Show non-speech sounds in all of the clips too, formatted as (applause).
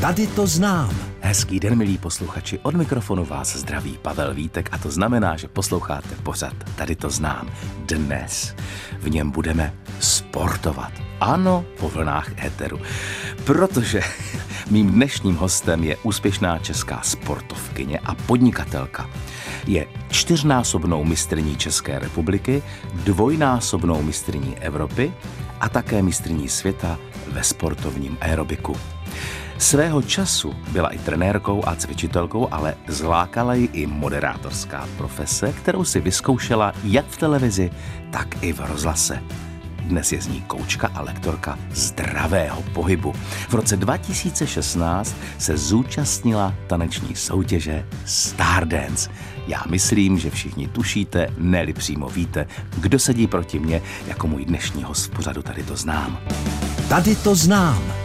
Tady to znám. Hezký den, milí posluchači. Od mikrofonu vás zdraví Pavel Vítek a to znamená, že posloucháte pořad. Tady to znám. Dnes v něm budeme sportovat. Ano, po vlnách éteru. Protože (laughs) mým dnešním hostem je úspěšná česká sportovkyně a podnikatelka. Je čtyřnásobnou mistrní České republiky, dvojnásobnou mistrní Evropy a také mistrní světa ve sportovním aerobiku. Svého času byla i trenérkou a cvičitelkou, ale zlákala ji i moderátorská profese, kterou si vyzkoušela jak v televizi, tak i v rozhlase. Dnes je z ní koučka a lektorka zdravého pohybu. V roce 2016 se zúčastnila taneční soutěže Stardance. Já myslím, že všichni tušíte, neli přímo víte, kdo sedí proti mně, jako můj dnešní host v pořadu tady to znám. Tady to znám.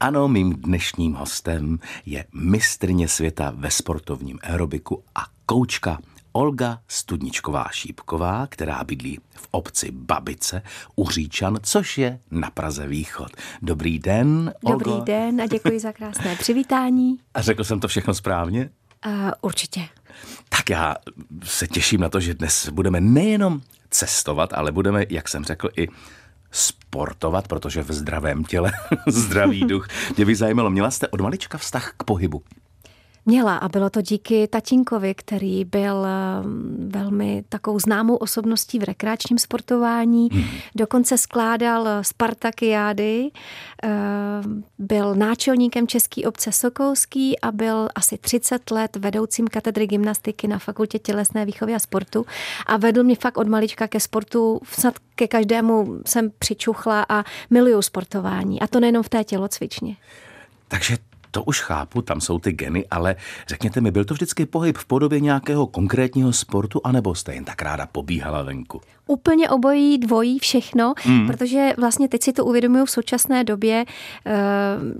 Ano, mým dnešním hostem je mistrně světa ve sportovním aerobiku a koučka Olga Studničková Šípková, která bydlí v obci Babice u Říčan, což je na Praze Východ. Dobrý den, Olgo. Dobrý den a děkuji za krásné přivítání. (laughs) A řekl jsem to všechno správně? Uh, určitě. Tak já se těším na to, že dnes budeme nejenom cestovat, ale budeme, jak jsem řekl, i sportovat, protože v zdravém těle (laughs) zdravý duch. Mě by zajímalo, měla jste od malička vztah k pohybu? Měla a bylo to díky tatínkovi, který byl ehm, velmi takovou známou osobností v rekreačním sportování. Hmm. Dokonce skládal Spartakiády, ehm, byl náčelníkem České obce Sokolský a byl asi 30 let vedoucím katedry gymnastiky na fakultě tělesné výchovy a sportu a vedl mě fakt od malička ke sportu, snad ke každému jsem přičuchla a miluju sportování a to nejenom v té tělocvičně. Takže to už chápu, tam jsou ty geny, ale řekněte mi, byl to vždycky pohyb v podobě nějakého konkrétního sportu, anebo jste jen tak ráda pobíhala venku? Úplně obojí, dvojí, všechno, mm. protože vlastně teď si to uvědomuju v současné době, eh,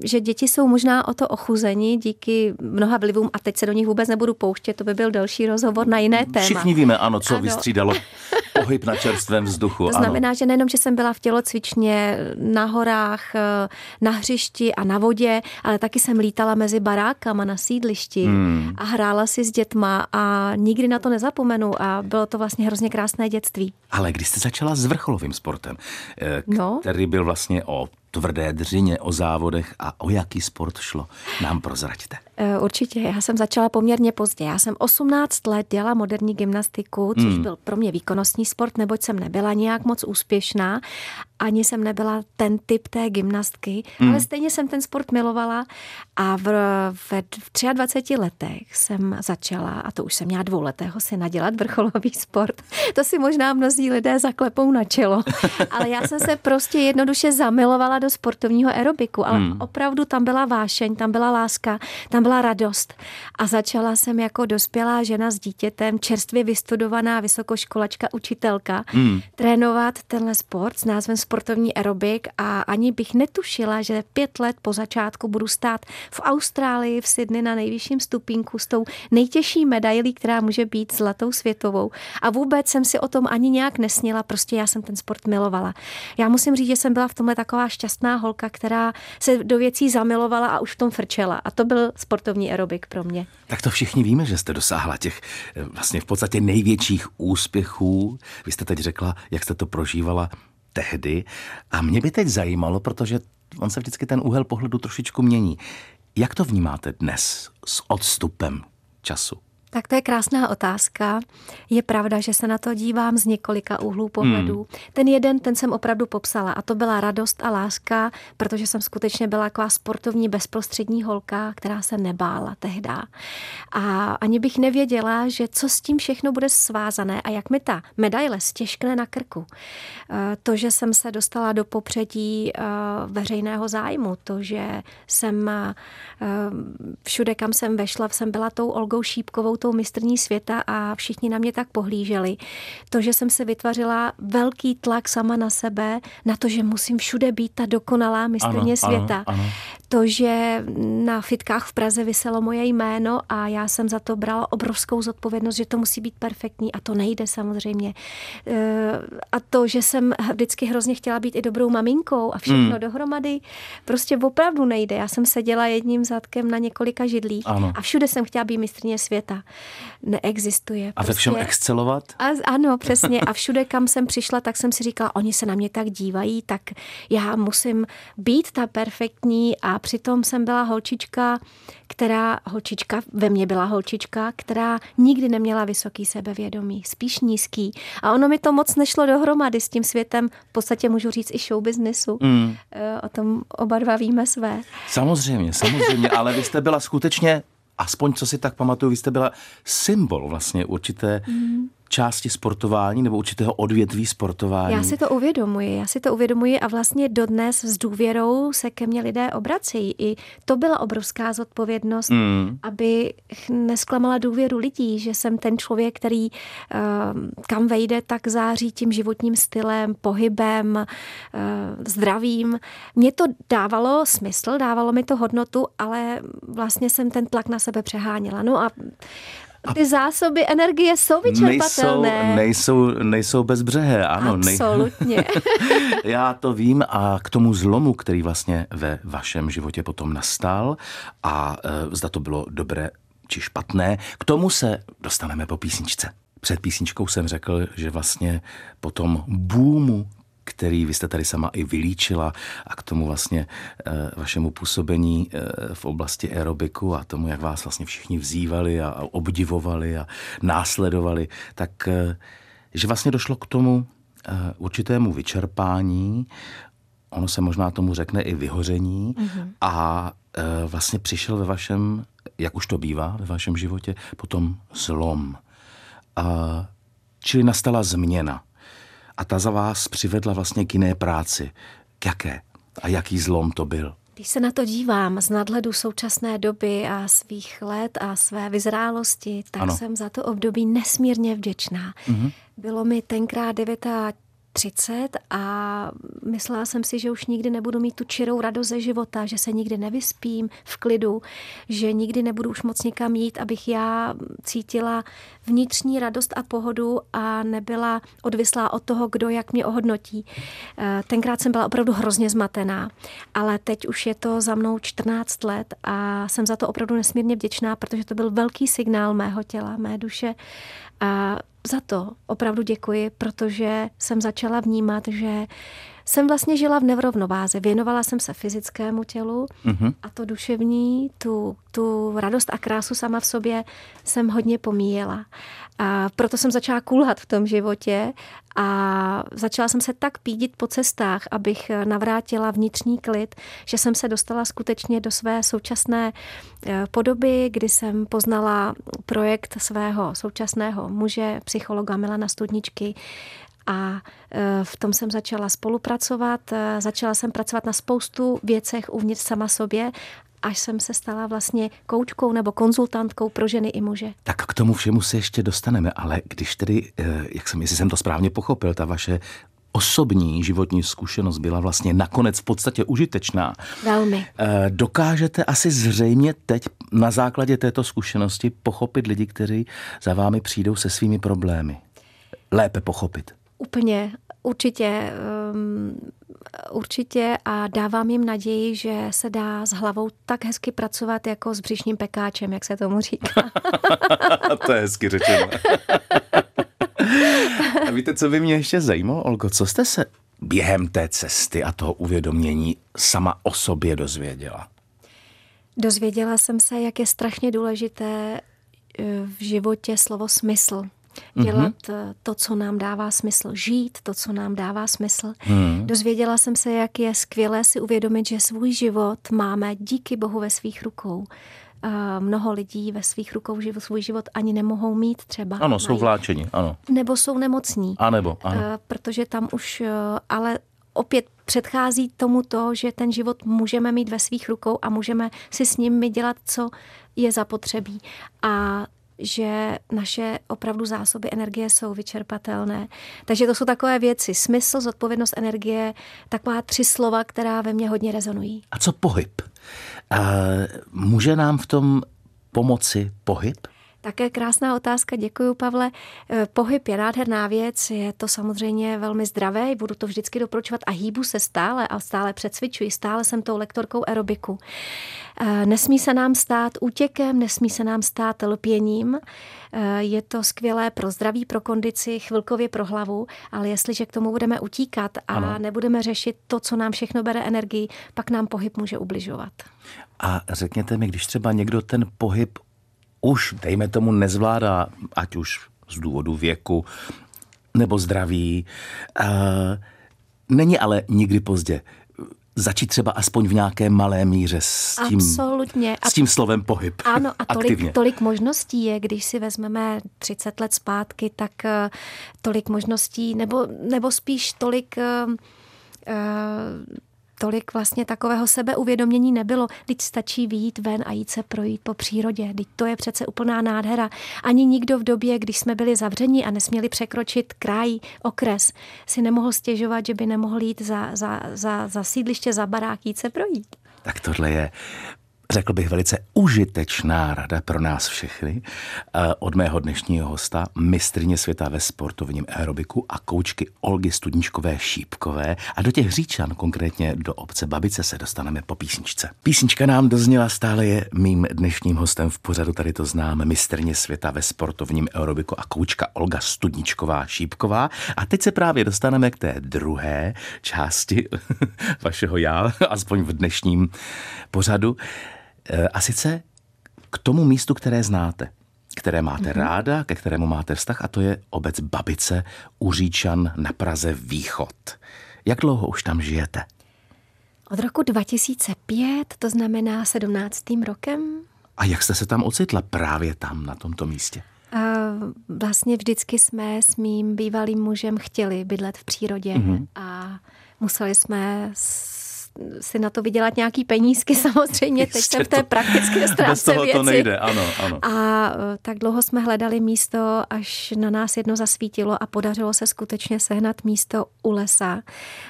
že děti jsou možná o to ochuzeni díky mnoha vlivům a teď se do nich vůbec nebudu pouštět, to by byl další rozhovor na jiné téma. Všichni víme, ano, co ano. vystřídalo (laughs) pohyb na čerstvém vzduchu. To znamená, ano. že nejenom, že jsem byla v tělocvičně na horách, eh, na hřišti a na vodě, ale taky jsem lítala mezi barákama na sídlišti mm. a hrála si s dětma a nikdy na to nezapomenu a bylo to vlastně hrozně krásné dětství. Ale když jste začala s vrcholovým sportem, eh, no. který byl vlastně o tvrdé dřině, o závodech a o jaký sport šlo, nám prozraďte. Eh, určitě, já jsem začala poměrně pozdě. Já jsem 18 let dělala moderní gymnastiku, což hmm. byl pro mě výkonnostní sport, neboť jsem nebyla nějak moc úspěšná, ani jsem nebyla ten typ té gymnastky, hmm. ale stejně jsem ten sport milovala a v, v, v 23 letech jsem začala, a to už jsem měla dvouletého syna, dělat vrcholový sport. (laughs) To si možná mnozí lidé zaklepou na čelo, (laughs) ale já jsem se prostě jednoduše zamilovala do sportovního aerobiku, ale hmm. opravdu tam byla vášeň, tam byla láska, tam byla radost. A začala jsem jako dospělá žena s dítětem, čerstvě vystudovaná vysokoškolačka, učitelka, hmm. trénovat tenhle sport s názvem sportovní aerobik a ani bych netušila, že pět let po začátku budu stát v Austrálii, v Sydney na nejvyšším stupínku s tou nejtěžší medailí, která může být zlatou světovou. A vůbec jsem si o tom ani nějak nesnila, prostě já jsem ten sport milovala. Já musím říct, že jsem byla v tomhle taková šťastná holka, která se do věcí zamilovala a už v tom frčela. A to byl sport sportovní aerobik pro mě. Tak to všichni víme, že jste dosáhla těch eh, vlastně v podstatě největších úspěchů. Vy jste teď řekla, jak jste to prožívala tehdy. A mě by teď zajímalo, protože on se vždycky ten úhel pohledu trošičku mění. Jak to vnímáte dnes s odstupem času? Tak to je krásná otázka. Je pravda, že se na to dívám z několika úhlů pohledů. Hmm. Ten jeden, ten jsem opravdu popsala a to byla radost a láska, protože jsem skutečně byla taková sportovní bezprostřední holka, která se nebála tehda. A ani bych nevěděla, že co s tím všechno bude svázané a jak mi ta medaile stěžkne na krku. Eh, to, že jsem se dostala do popředí eh, veřejného zájmu, to, že jsem eh, všude, kam jsem vešla, jsem byla tou Olgou Šípkovou, tou mistrní světa a všichni na mě tak pohlíželi. To, že jsem se vytvořila velký tlak sama na sebe, na to, že musím všude být ta dokonalá mistrně ano, světa. Ano, ano. to, že na fitkách v Praze vyselo moje jméno a já jsem za to brala obrovskou zodpovědnost, že to musí být perfektní a to nejde samozřejmě. Eh, a to, že jsem vždycky hrozně chtěla být i dobrou maminkou a všechno mm. dohromady, prostě opravdu nejde. Já jsem seděla jedním zadkem na několika židlích ano. a všude jsem chtěla být mistrně světa. Neexistuje. A prostě... ve všem prostě- excelovat? A, ano, přesně. A všude, kam jsem přišla, tak jsem si říkala, oni se na mě tak dívají, tak já musím být ta perfektní a přitom jsem byla holčička, která, holčička, ve mně byla holčička, která nikdy neměla vysoký sebevědomí, spíš nízký. A ono mi to moc nešlo dohromady s tím světem, v podstatě můžu říct i show businessu. Mm. O tom oba dva víme své. Samozřejmě, samozřejmě, ale vy jste byla skutečně aspoň co si tak pamatuju, vy jste byla symbol vlastně určité mm části sportování nebo určitého odvětví sportování? Já si to uvědomuji, já si to uvědomuji a vlastně dodnes s důvěrou se ke mně lidé obracejí. I to byla obrovská zodpovědnost, mm. aby nesklamala důvěru lidí, že jsem ten člověk, který uh, kam vejde, tak září tím životním stylem, pohybem, uh, zdravím. Mně to dávalo smysl, dávalo mi to hodnotu, ale vlastně jsem ten tlak na sebe přeháněla. No a ty zásoby energie jsou vyčerpatelné. Nejsou, nejsou, nejsou bezbřehé, ano. Absolutně. Nej... (laughs) Já to vím a k tomu zlomu, který vlastně ve vašem životě potom nastal a e, zda to bylo dobré či špatné, k tomu se dostaneme po písničce. Před písničkou jsem řekl, že vlastně po tom boomu který vy jste tady sama i vylíčila a k tomu vlastně e, vašemu působení e, v oblasti aerobiku a tomu, jak vás vlastně všichni vzývali a, obdivovali a následovali, tak e, že vlastně došlo k tomu určitému vyčerpání, ono se možná tomu řekne i vyhoření mm-hmm. a vlastně přišel ve vašem, jak už to bývá ve vašem životě, potom zlom. A, čili nastala změna a ta za vás přivedla vlastně k jiné práci. K jaké? A jaký zlom to byl? Když se na to dívám z nadhledu současné doby a svých let a své vyzrálosti, tak ano. jsem za to období nesmírně vděčná. Mm-hmm. Bylo mi tenkrát 30 a myslela jsem si, že už nikdy nebudu mít tu čirou radost ze života, že se nikdy nevyspím v klidu, že nikdy nebudu už moc nikam jít, abych já cítila vnitřní radost a pohodu a nebyla odvislá od toho, kdo jak mě ohodnotí. Eh, tenkrát jsem byla opravdu hrozně zmatená, ale teď už je to za mnou 14 let a jsem za to opravdu nesmírně vděčná, protože to byl velký signál mého těla, mé duše a za to opravdu děkuji, protože jsem začala vnímat, že jsem vlastně žila v nerovnováze. Věnovala jsem se fyzickému tělu mm-hmm. a to duševní, tu, tu radost a krásu sama v sobě jsem hodně pomíjela. A proto jsem začala kulhat v tom životě a začala jsem se tak pídit po cestách, abych navrátila vnitřní klid, že jsem se dostala skutečně do své současné eh, podoby, kdy jsem poznala projekt svého současného muže, psychologa Milana Studničky, a e, v tom jsem začala spolupracovat. E, začala jsem pracovat na spoustu věcech uvnitř sama sobě až jsem se stala vlastně koučkou nebo konzultantkou pro ženy i muže. Tak k tomu všemu se ještě dostaneme, ale když tedy, e, jak jsem, jestli jsem to správně pochopil, ta vaše osobní životní zkušenost byla vlastně nakonec v podstatě užitečná. Velmi. Dokážete asi zřejmě teď na základě této zkušenosti pochopit lidi, kteří za vámi přijdou se svými problémy. Lépe pochopit. Úplně, určitě, um, určitě a dávám jim naději, že se dá s hlavou tak hezky pracovat jako s břišním pekáčem, jak se tomu říká. (laughs) to je hezky řečeno. a víte, co by mě ještě zajímalo, Olgo, co jste se během té cesty a toho uvědomění sama o sobě dozvěděla? Dozvěděla jsem se, jak je strašně důležité eh, v životě slovo smysl dělat mm-hmm. to, co nám dává smysl, žít to, co nám dává smysl. Mm. Dozvěděla jsem se, jak je skvělé si uvědomit, že svůj život máme díky Bohu ve svých rukou. Uh, mnoho lidí ve svých rukou život, svůj život ani nemohou mít třeba. Ano, jsou vláčeni, ano. Nebo jsou nemocní. A nebo, ano. Uh, protože tam už, uh, ale opět předchází tomu to, že ten život můžeme mít ve svých rukou a můžeme si s ním dělat, co je zapotřebí. A že naše opravdu zásoby energie jsou vyčerpatelné. Takže to jsou takové věci. Smysl, zodpovědnost, energie, taková tři slova, která ve mně hodně rezonují. A co pohyb? může nám v tom pomoci pohyb? Také krásná otázka, děkuji Pavle. Eh, pohyb je nádherná věc, je to samozřejmě velmi zdravé, budu to vždycky doporučovat a hýbu se stále a stále přecvičuji, stále jsem tou lektorkou aerobiku. Eh, nesmí se nám stát útěkem, nesmí se nám stát lpěním, eh, je to skvělé pro zdraví, pro kondici, chvilkově pro hlavu, ale jestliže k tomu budeme utíkat a ano. nebudeme řešit to, co nám všechno bere energii, pak nám pohyb může ubližovat. A řekněte mi, když třeba někdo ten pohyb už, dejme tomu, nezvládá, ať už z důvodu věku nebo zdraví. Není ale nikdy pozdě začít třeba aspoň v nějaké malé míře s tím, Absolutně. S tím slovem pohyb. Ano, a tolik, tolik možností je, když si vezmeme 30 let zpátky, tak eh, tolik možností, nebo, nebo spíš tolik uh, tolik vlastně takového sebeuvědomění nebylo. Teď stačí výjít ven a jít se projít po přírodě. Teď to je přece úplná nádhera. Ani nikdo v době, když jsme byli zavření a nesměli překročit kraj, okres, si nemohl stěžovat, že by nemohl jít za, za, za, za sídliště, za barák, jít se projít. Tak tohle je řekl bych, velice užitečná rada pro nás všechny eh, od mého dnešního hosta, mistrně světa ve sportovním aerobiku a koučky Olgy Studničkové Šípkové a do těch říčan, konkrétně do obce Babice, se dostaneme po písničce. Písnička nám dozněla, stále je mým dnešním hostem v pořadu, tady to znám, mistrně světa ve sportovním aerobiku a koučka Olga Studničková Šípková. A teď se právě dostaneme k té druhé části (laughs) vašeho já, aspoň v dnešním pořadu. Eh, a sice k tomu místu, které znáte, které máte mm-hmm. ráda, ke kterému máte vztah, a to je obec Babice u Říčan na Praze Východ. Jak dlouho už tam žijete? Od roku 2005, to znamená 17. rokem. A jak jste se tam ocitla právě tam, na tomto místě? A vlastně vždycky jsme s mým bývalým mužem chtěli bydlet v přírodě mm-hmm. a museli jsme si na to vydělat nějaký penízky (laughs) samozřejmě, teď jsem v té praktické stránce Bez toho věci. to nejde, ano, ano. A e, tak dlouho jsme hledali místo, až na nás jedno zasvítilo a podařilo se skutečně sehnat místo u lesa,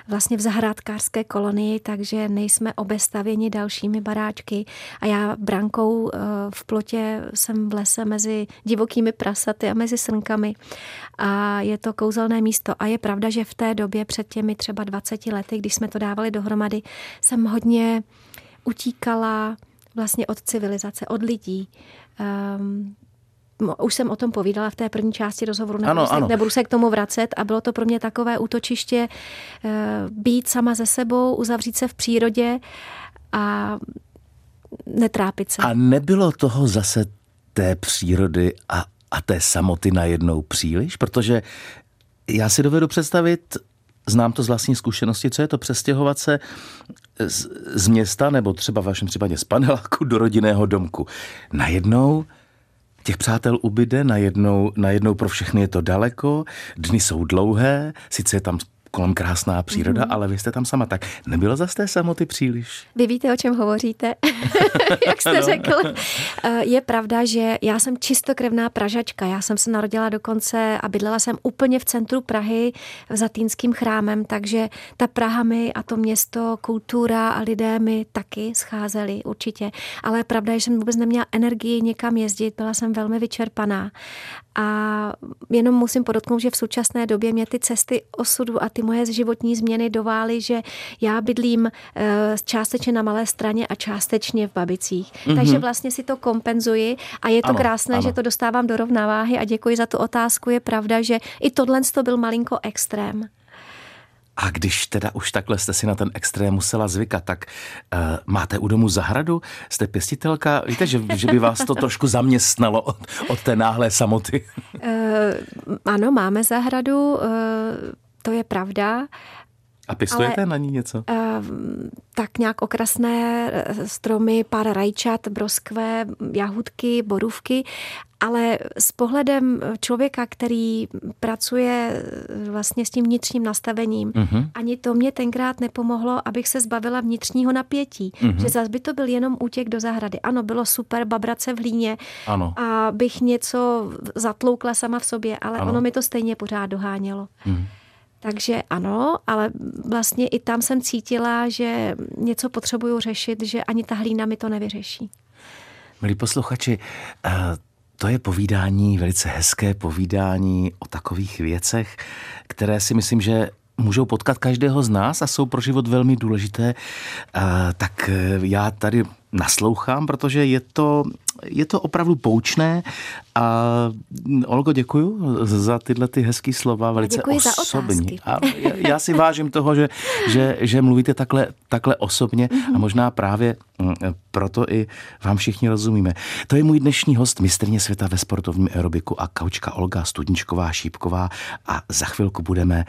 vlastně v zahrádkářské kolonii, takže nejsme obestavěni dalšími baráčky a já brankou e, v plotě jsem v lese mezi divokými prasaty a mezi srnkami a je to kouzelné místo a je pravda, že v té době před těmi třeba 20 lety, když jsme to dávali dohromady, jsem hodně utíkala vlastně od civilizace, od lidí. Um, už jsem o tom povídala v té první části rozhovoru, nebudu, ano, se, ano. nebudu se k tomu vracet a bylo to pro mě takové útočiště uh, být sama ze sebou, uzavřít se v přírodě a netrápit se. A nebylo toho zase té přírody a, a té samoty najednou příliš? Protože já si dovedu představit, znám to z vlastní zkušenosti, co je to přestěhovat se z, z města nebo třeba v vašem případě z paneláku do rodinného domku. Najednou těch přátel ubyde, najednou, najednou pro všechny je to daleko, dny jsou dlouhé, sice je tam kolem krásná příroda, mm. ale vy jste tam sama, tak nebylo zase té samoty příliš? Vy víte, o čem hovoříte, (laughs) jak jste no. řekl. Eh, je pravda, že já jsem čistokrevná Pražačka. Já jsem se narodila dokonce a bydlela jsem úplně v centru Prahy za Týnským chrámem, takže ta Praha mi a to město, kultura a lidé mi taky scházeli určitě. Ale pravda je, že jsem vůbec neměla energii někam jezdit, byla jsem velmi vyčerpaná. A jenom musím podotknout, že v současné době mě ty cesty osudu a ty moje životní změny dovály, že já bydlím eh, částečně na malé straně a částečně v Babicích. Mm-hmm. Takže vlastně si to kompenzuji a je to ano, krásné, ano. že to dostávám do rovnováhy a děkuji za tu otázku. Je pravda, že i tohle to byl malinko extrém. A když teda už takhle jste si na ten extrém musela zvykat, tak uh, máte u domu zahradu? Jste pěstitelka? Víte, že, že by vás to trošku zaměstnalo od, od té náhlé samoty? Uh, ano, máme zahradu, uh, to je pravda. A pěstujete Ale, na ní něco? Uh, tak nějak okrasné stromy, pár rajčat, broskve, jahůdky, borůvky Ale s pohledem člověka, který pracuje vlastně s tím vnitřním nastavením, mm-hmm. ani to mě tenkrát nepomohlo, abych se zbavila vnitřního napětí. Mm-hmm. Že zase by to byl jenom útěk do zahrady. Ano, bylo super babrat se v hlíně ano. a bych něco zatloukla sama v sobě, ale ano. ono mi to stejně pořád dohánělo. Mm-hmm. Takže ano, ale vlastně i tam jsem cítila, že něco potřebuju řešit, že ani ta hlína mi to nevyřeší. Milí posluchači, eh, to je povídání, velice hezké povídání o takových věcech, které si myslím, že můžou potkat každého z nás a jsou pro život velmi důležité. Eh, tak eh, já tady naslouchám, protože je to, je to opravdu poučné a Olgo, děkuji za tyhle ty hezký slova, velice děkuji osobní. A já si vážím toho, že, že, že mluvíte takhle, takhle osobně mm-hmm. a možná právě mm, proto i vám všichni rozumíme. To je můj dnešní host, mistrně světa ve sportovním aerobiku a kaučka Olga Studničková Šípková a za chvilku budeme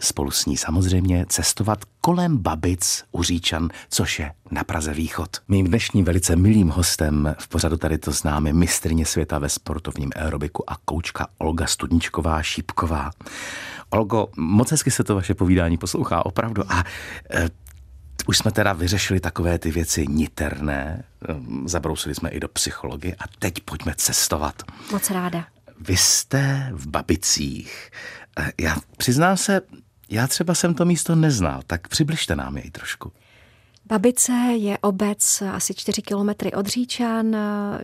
spolu s ní samozřejmě cestovat kolem Babic u Říčan, což je na Praze Východ. Mým dnešním velice milým hostem v pořadu tady to známe mistrně světa ve sportovním aerobiku a koučka Olga Studničková Šípková. Olgo, moc hezky se to vaše povídání poslouchá, opravdu. A e, už jsme teda vyřešili takové ty věci niterné, e, zabrousili jsme i do psychologie a teď pojďme cestovat. Moc ráda. Vy jste v Babicích. E, já přiznám se, já třeba jsem to místo neznal, tak přibližte nám jej trošku. Babice je obec asi 4 kilometry od Říčan.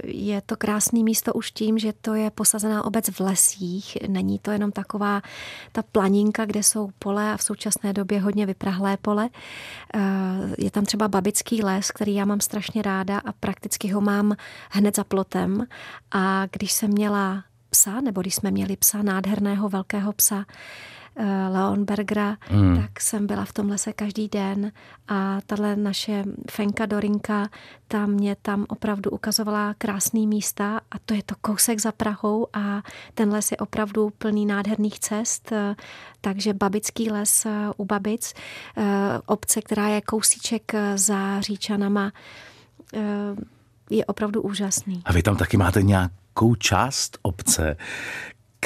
Je to krásné místo už tím, že to je posazená obec v lesích. Není to jenom taková ta planinka, kde jsou pole a v současné době hodně vyprahlé pole. Je tam třeba babický les, který já mám strašně ráda a prakticky ho mám hned za plotem. A když jsem měla psa, nebo když jsme měli psa, nádherného velkého psa, Eh, Leonbergera, mm. tak jsem byla v tom lese každý den a tahle naše Fenka Dorinka, ta mě tam opravdu ukazovala krásný místa a to je to kousek za Prahou a ten les je opravdu plný nádherných cest, eh, takže Babický les eh, u Babic, obce, která je kousíček za Říčanama, je opravdu úžasný. A vy tam taky máte nějakou část obce,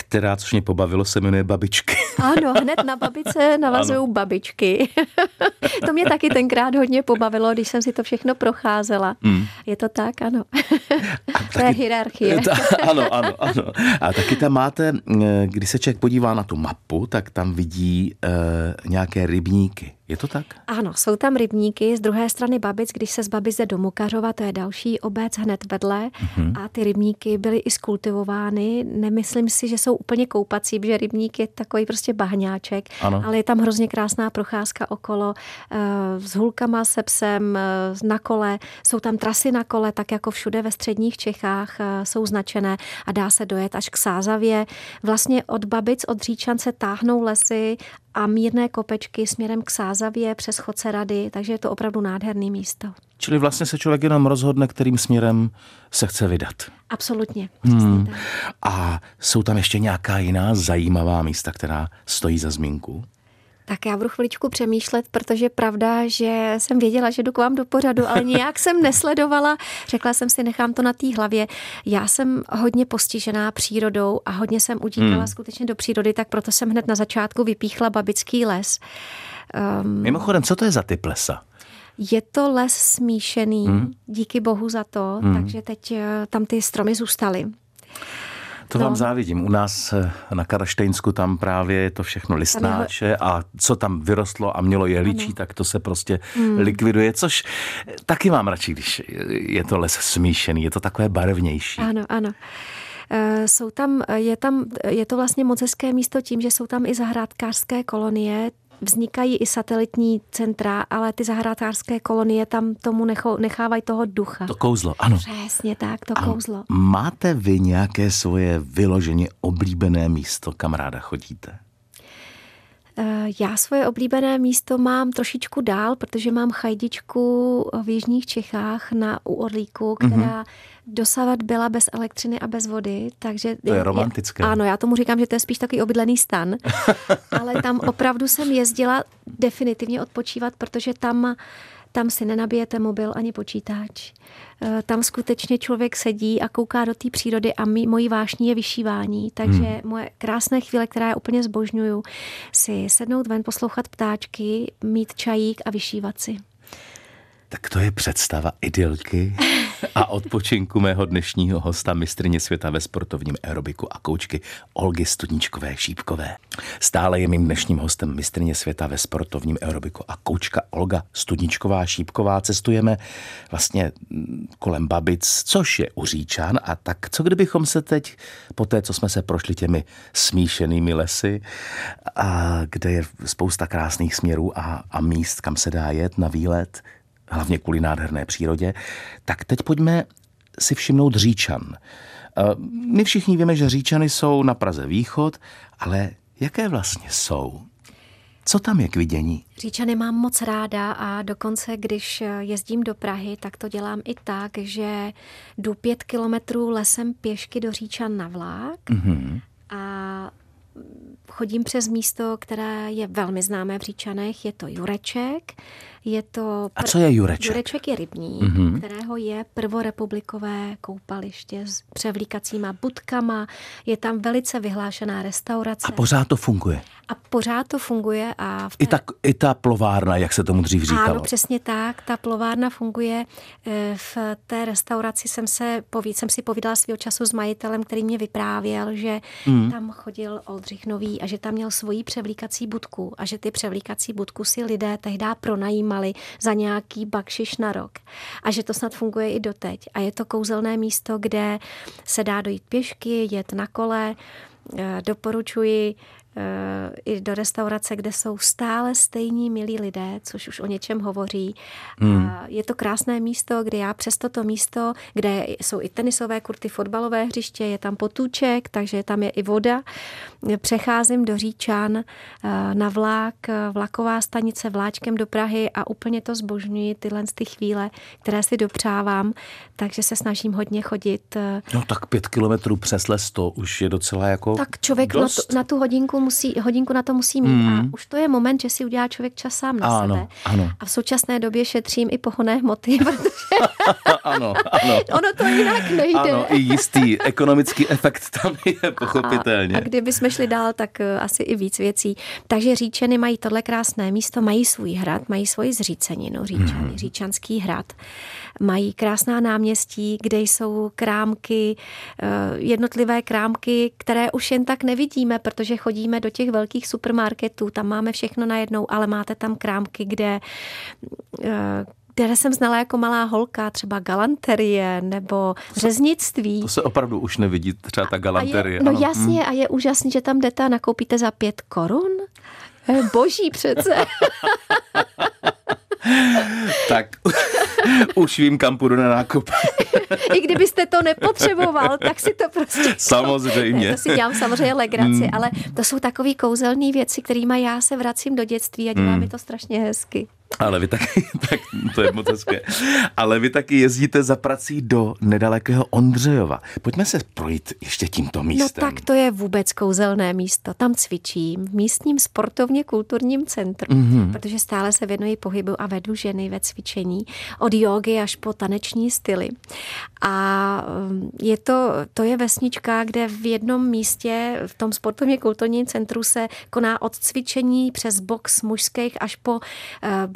která, což mě pobavilo, se jmenuje Babičky. (laughs) Ano, hned na babice navazují babičky. (laughs) to mě taky tenkrát hodně pobavilo, když jsem si to všechno procházela. Mm. Je to tak, ano. A (laughs) to taky, je hierarchie. Ta, ano, ano, ano. A taky tam máte, eh, když se člověk podívá na tu mapu, tak tam vidí uh, nějaké rybníky. Je to tak? Ano, jsou tam rybníky z druhé strany Babic, když se z Babic jde do Mukařova, to je další obec hned vedle mm-hmm. a ty rybníky byly i skultivovány. Nemyslím si, že jsou úplně koupací, protože rybník je takový prostě bahňáček, ano. ale je tam hrozně krásná procházka okolo eh, s hulkama, se psem, eh, na kole. Jsou tam trasy na kole, tak jako všude ve středních Čechách eh, jsou značené a dá se dojet až k Sázavě. Vlastně od Babic, od Říčan se táhnou lesy a mírné kopečky směrem k Sázavě přes Chodce Rady, takže je to opravdu nádherný místo. Čili vlastně se člověk jenom rozhodne, kterým směrem se chce vydat. Absolutně. Hmm. A jsou tam ještě nějaká jiná zajímavá místa, která stojí za zmínku? Tak já budu chviličku přemýšlet, protože pravda, že jsem věděla, že jdu k vám do pořadu, ale nějak jsem nesledovala. Řekla jsem si, nechám to na té hlavě. Já jsem hodně postižená přírodou a hodně jsem utíkala hmm. skutečně do přírody, tak proto jsem hned na začátku vypíchla Babický les. Um, Mimochodem, co to je za typ lesa? Je to les smíšený, hmm. díky bohu za to, hmm. takže teď eh, tam ty stromy zůstaly. To no. vám závidím. U nás eh, na Karaštejnsku tam právě je to všechno listnáče a co tam vyrostlo a mělo jehličí, ano. tak to se prostě hmm. likviduje, což taky mám radši, když je to les smíšený, je to takové barevnější. Ano, ano. Eh, jsou tam, je tam, je to vlastně moc hezké místo tím, že jsou tam i zahrádkářské kolonie, vznikají i satelitní centra, ale ty zahrádkářské kolonie tam tomu nechávají toho ducha. To kouzlo, ano. Přesně tak, to a kouzlo. Máte vy nějaké svoje vyloženě oblíbené místo, kam ráda chodíte? Eh, já svoje oblíbené místo mám trošičku dál, protože mám chajdičku v Jižních Čechách na u Orlíku, která mm-hmm. Dosavat byla bez elektřiny a bez vody, takže... To je romantické. Je, ano, já tomu říkám, že to je spíš takový obydlený stan, (laughs) ale tam opravdu jsem jezdila definitivně odpočívat, protože tam tam si nenabijete mobil ani počítač. Eh, tam skutečně člověk sedí a kouká do té přírody a mý, mojí vášní je vyšívání. Takže hmm. moje krásné chvíle, která já úplně zbožňuju, si sednout ven, poslouchat ptáčky, mít čajík a vyšívat si. Tak to je představa idylky (laughs) a odpočinku mého dnešního hosta, mistrně světa ve sportovním aerobiku a koučky Olgy Studničkové Šípkové. Stále je mým dnešním hostem mistrně světa ve sportovním aerobiku a koučka Olga Studničková Šípková. Cestujeme vlastně kolem Babic, což je u Říčan a tak co kdybychom se teď, po té, co jsme se prošli těmi smíšenými lesy, a kde je spousta krásných směrů a, a míst, kam se dá jet na výlet, hlavně kvůli nádherné přírodě, tak teď pojďme si všimnout Říčan. Eh, my všichni víme, že Říčany jsou na Praze východ, ale jaké vlastně jsou? Co tam je k vidění? Říčany mám moc ráda a dokonce, když jezdím do Prahy, tak to dělám i tak, že jdu pět kilometrů lesem pěšky do Říčan na vlák mm-hmm. a chodím přes místo, které je velmi známé v Říčanech, je to Jureček. Je to pr- A co je Jureček? Jureček je rybník, mm-hmm. kterého je prvorepublikové koupaliště s převlíkacíma budkama. Je tam velice vyhlášená restaurace. A pořád to funguje? A pořád to funguje. A v té... I, ta, I ta plovárna, jak se tomu dřív říkalo. Ano, přesně tak. Ta plovárna funguje. E, v té restauraci jsem, se, povíd, jsem si povídala svého času s majitelem, který mě vyprávěl, že mm. tam chodil Oldřich Nový a že tam měl svoji převlíkací budku a že ty převlíkací budku si lidé tehdy pronajímali za nějaký bakšiš na rok. A že to snad funguje i doteď. A je to kouzelné místo, kde se dá dojít pěšky, jet na kole, e, doporučuji i do restaurace, kde jsou stále stejní milí lidé, což už o něčem hovoří. Hmm. A je to krásné místo, kde já přes toto místo, kde jsou i tenisové kurty, fotbalové hřiště, je tam potůček, takže tam je i voda. Přecházím do Říčan eh, na vlák, vlaková stanice vláčkem do Prahy a úplně to zbožňuji, tyhle ty chvíle, které si dopřávám, takže se snažím hodně chodit. Eh, no tak pět kilometrů přes les to už je docela jako Tak člověk na tu, na tu hodinku musí, hodinku na to musí mít mm. a už to je moment, že si udělá člověk čas sám na ano, sebe. Ano. A v současné době šetřím i pohonné hmoty, (laughs) protože (laughs) ano, ano. ono to jinak nejde. Ano, i jistý ekonomický efekt tam je pochopitelně. A, a kdyby jsme šli dál, tak uh, asi i víc věcí. Takže Říčeny mají tohle krásné místo, mají svůj hrad, mají svoji zříceninu, Říčany, mm. Říčanský hrad. Mají krásná náměstí, kde jsou krámky, uh, jednotlivé krámky, které už jen tak nevidíme, protože chodíme do těch velkých supermarketů, tam máme všechno najednou, ale máte tam krámky, kde eh, které jsem znala jako malá holka, třeba galanterie nebo řeznictví. To se opravdu už nevidí, třeba ta galanterie. Je, no ano. jasně, a je úžasný, že tam jdete a nakoupíte za pět korun. Eh, boží přece. (laughs) (laughs) tak (laughs) už vím, kam půjdu na nákup. (laughs) I kdybyste to nepotřeboval, tak si to prostě... Samozřejmě. To si dělám samozřejmě legraci, mm. ale to jsou takové kouzelné věci, kterými já se vracím do dětství a dělá mm. mi to strašně hezky. Ale vy taky, (laughs) tak to je moc hezké. Ale vy taky jezdíte za prací do nedalekého Ondřejova. Pojďme se projít ještě tímto no místem. No tak to je vůbec kouzelné místo. Tam cvičím v místním sportovně kulturním centru, mm-hmm. protože stále se věnuji pohybu a vedu ženy ve cvičení. Od jogy až po taneční styly. A um, je to, to je vesnička, kde v jednom místě v tom sportovně kulturním centru se koná od cvičení přes box mužských až po uh,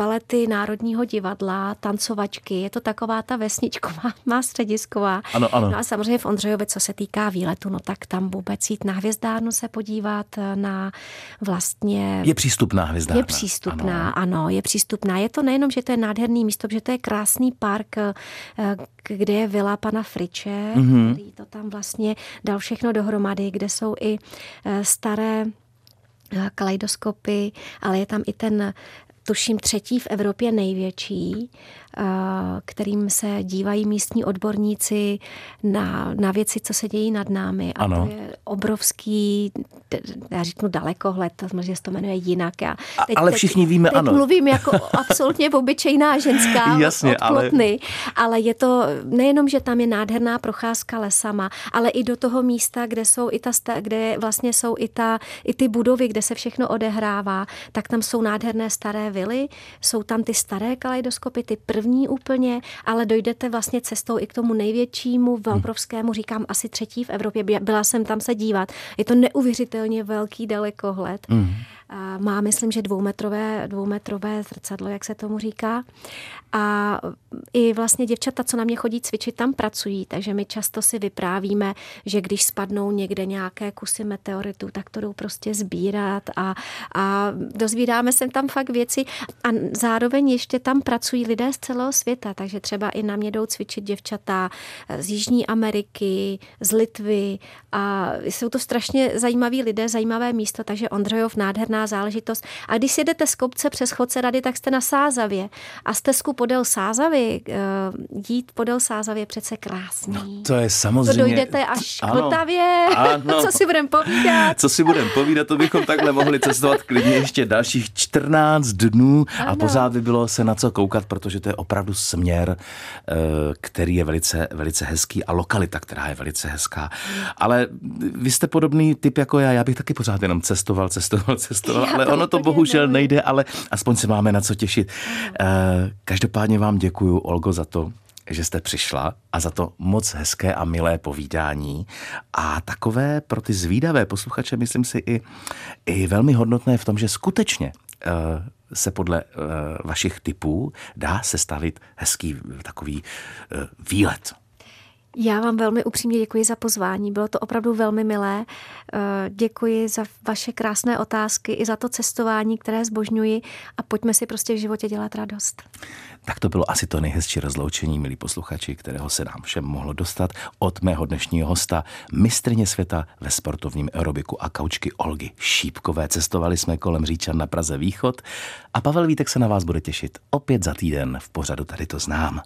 balety Národního divadla, tancovačky. Je to taková ta vesničková, (laughs) má středisková. Ano, ano. No a samozřejmě v Ondřejově, co se týká výletu, no tak tam vůbec jít na hvězdárnu se podívat na vlastně... Je přístupná hvězdárna. Je přístupná, ano. ano, je přístupná. Je to nejenom, že to je nádherný místo, že to je krásný park, eh, kde je vila pana Friče, mm-hmm. který to tam vlastně dal všechno dohromady, kde jsou i eh, staré eh, kaleidoskopy, ale je tam i ten tuším třetí v Evropě největší kterým se dívají místní odborníci na, na věci, co se dějí nad námi. A ano. to je obrovský, já řeknu dalekohled, to možná se to jmenuje jinak. Já teď, ale všichni teď, víme, teď ano. mluvím jako (laughs) absolutně obyčejná ženská Jasně, ale... ale je to nejenom, že tam je nádherná procházka lesama, ale i do toho místa, kde jsou i ta, kde vlastně jsou i, ta, i ty budovy, kde se všechno odehrává, tak tam jsou nádherné staré vily, jsou tam ty staré kaleidoskopy, ty první úplně, ale dojdete vlastně cestou i k tomu největšímu, velbrovskému, říkám asi třetí v Evropě. Byla jsem tam se dívat. Je to neuvěřitelně velký dalekohled. Mm. Má, myslím, že dvoumetrové, dvoumetrové zrcadlo, jak se tomu říká. A i vlastně děvčata, co na mě chodí cvičit, tam pracují, takže my často si vyprávíme, že když spadnou někde nějaké kusy meteoritů, tak to jdou prostě sbírat a, a dozvídáme se tam fakt věci a zároveň ještě tam pracují lidé z celého světa, takže třeba i na mě jdou cvičit děvčata z Jižní Ameriky, z Litvy a jsou to strašně zajímaví lidé, zajímavé místo, takže Ondřejov nádherná záležitost. A když si jdete z kopce přes chodce rady, tak jste na Sázavě a stezku podél Sázavy, eh, jít podél Sázavě přece krásný. No, to je samozřejmě. To dojdete až k Vltavě. (laughs) Co si budeme povídat? Co si budeme povídat, to bychom takhle mohli cestovat klidně ještě dalších 14 dnů ano. a pořád by bylo se na co koukat, protože to je opravdu směr, eh, který je velice, velice hezký a lokalita, která je velice hezká. Ale vy jste podobný typ jako já, já bych taky pořád jenom cestoval, cestoval, (laughs) cestoval, já ale ono to bohužel nejde, ale aspoň se máme na co těšit. Eh, každopádně vám děkuji, Olgo, za to, že jste přišla a za to moc hezké a milé povídání a takové pro ty zvídavé posluchače, myslím si, i, i velmi hodnotné v tom, že skutečně uh, se podle uh, vašich typů dá sestavit hezký takový uh, výlet. Já vám velmi upřímně děkuji za pozvání, bylo to opravdu velmi milé. Děkuji za vaše krásné otázky i za to cestování, které zbožňuji a pojďme si prostě v životě dělat radost. Tak to bylo asi to nejhezčí rozloučení, milí posluchači, kterého se nám všem mohlo dostat od mého dnešního hosta, mistrně světa ve sportovním aerobiku a kaučky Olgy Šípkové. Cestovali jsme kolem Říčan na Praze Východ a Pavel Vítek se na vás bude těšit opět za týden v pořadu Tady to znám.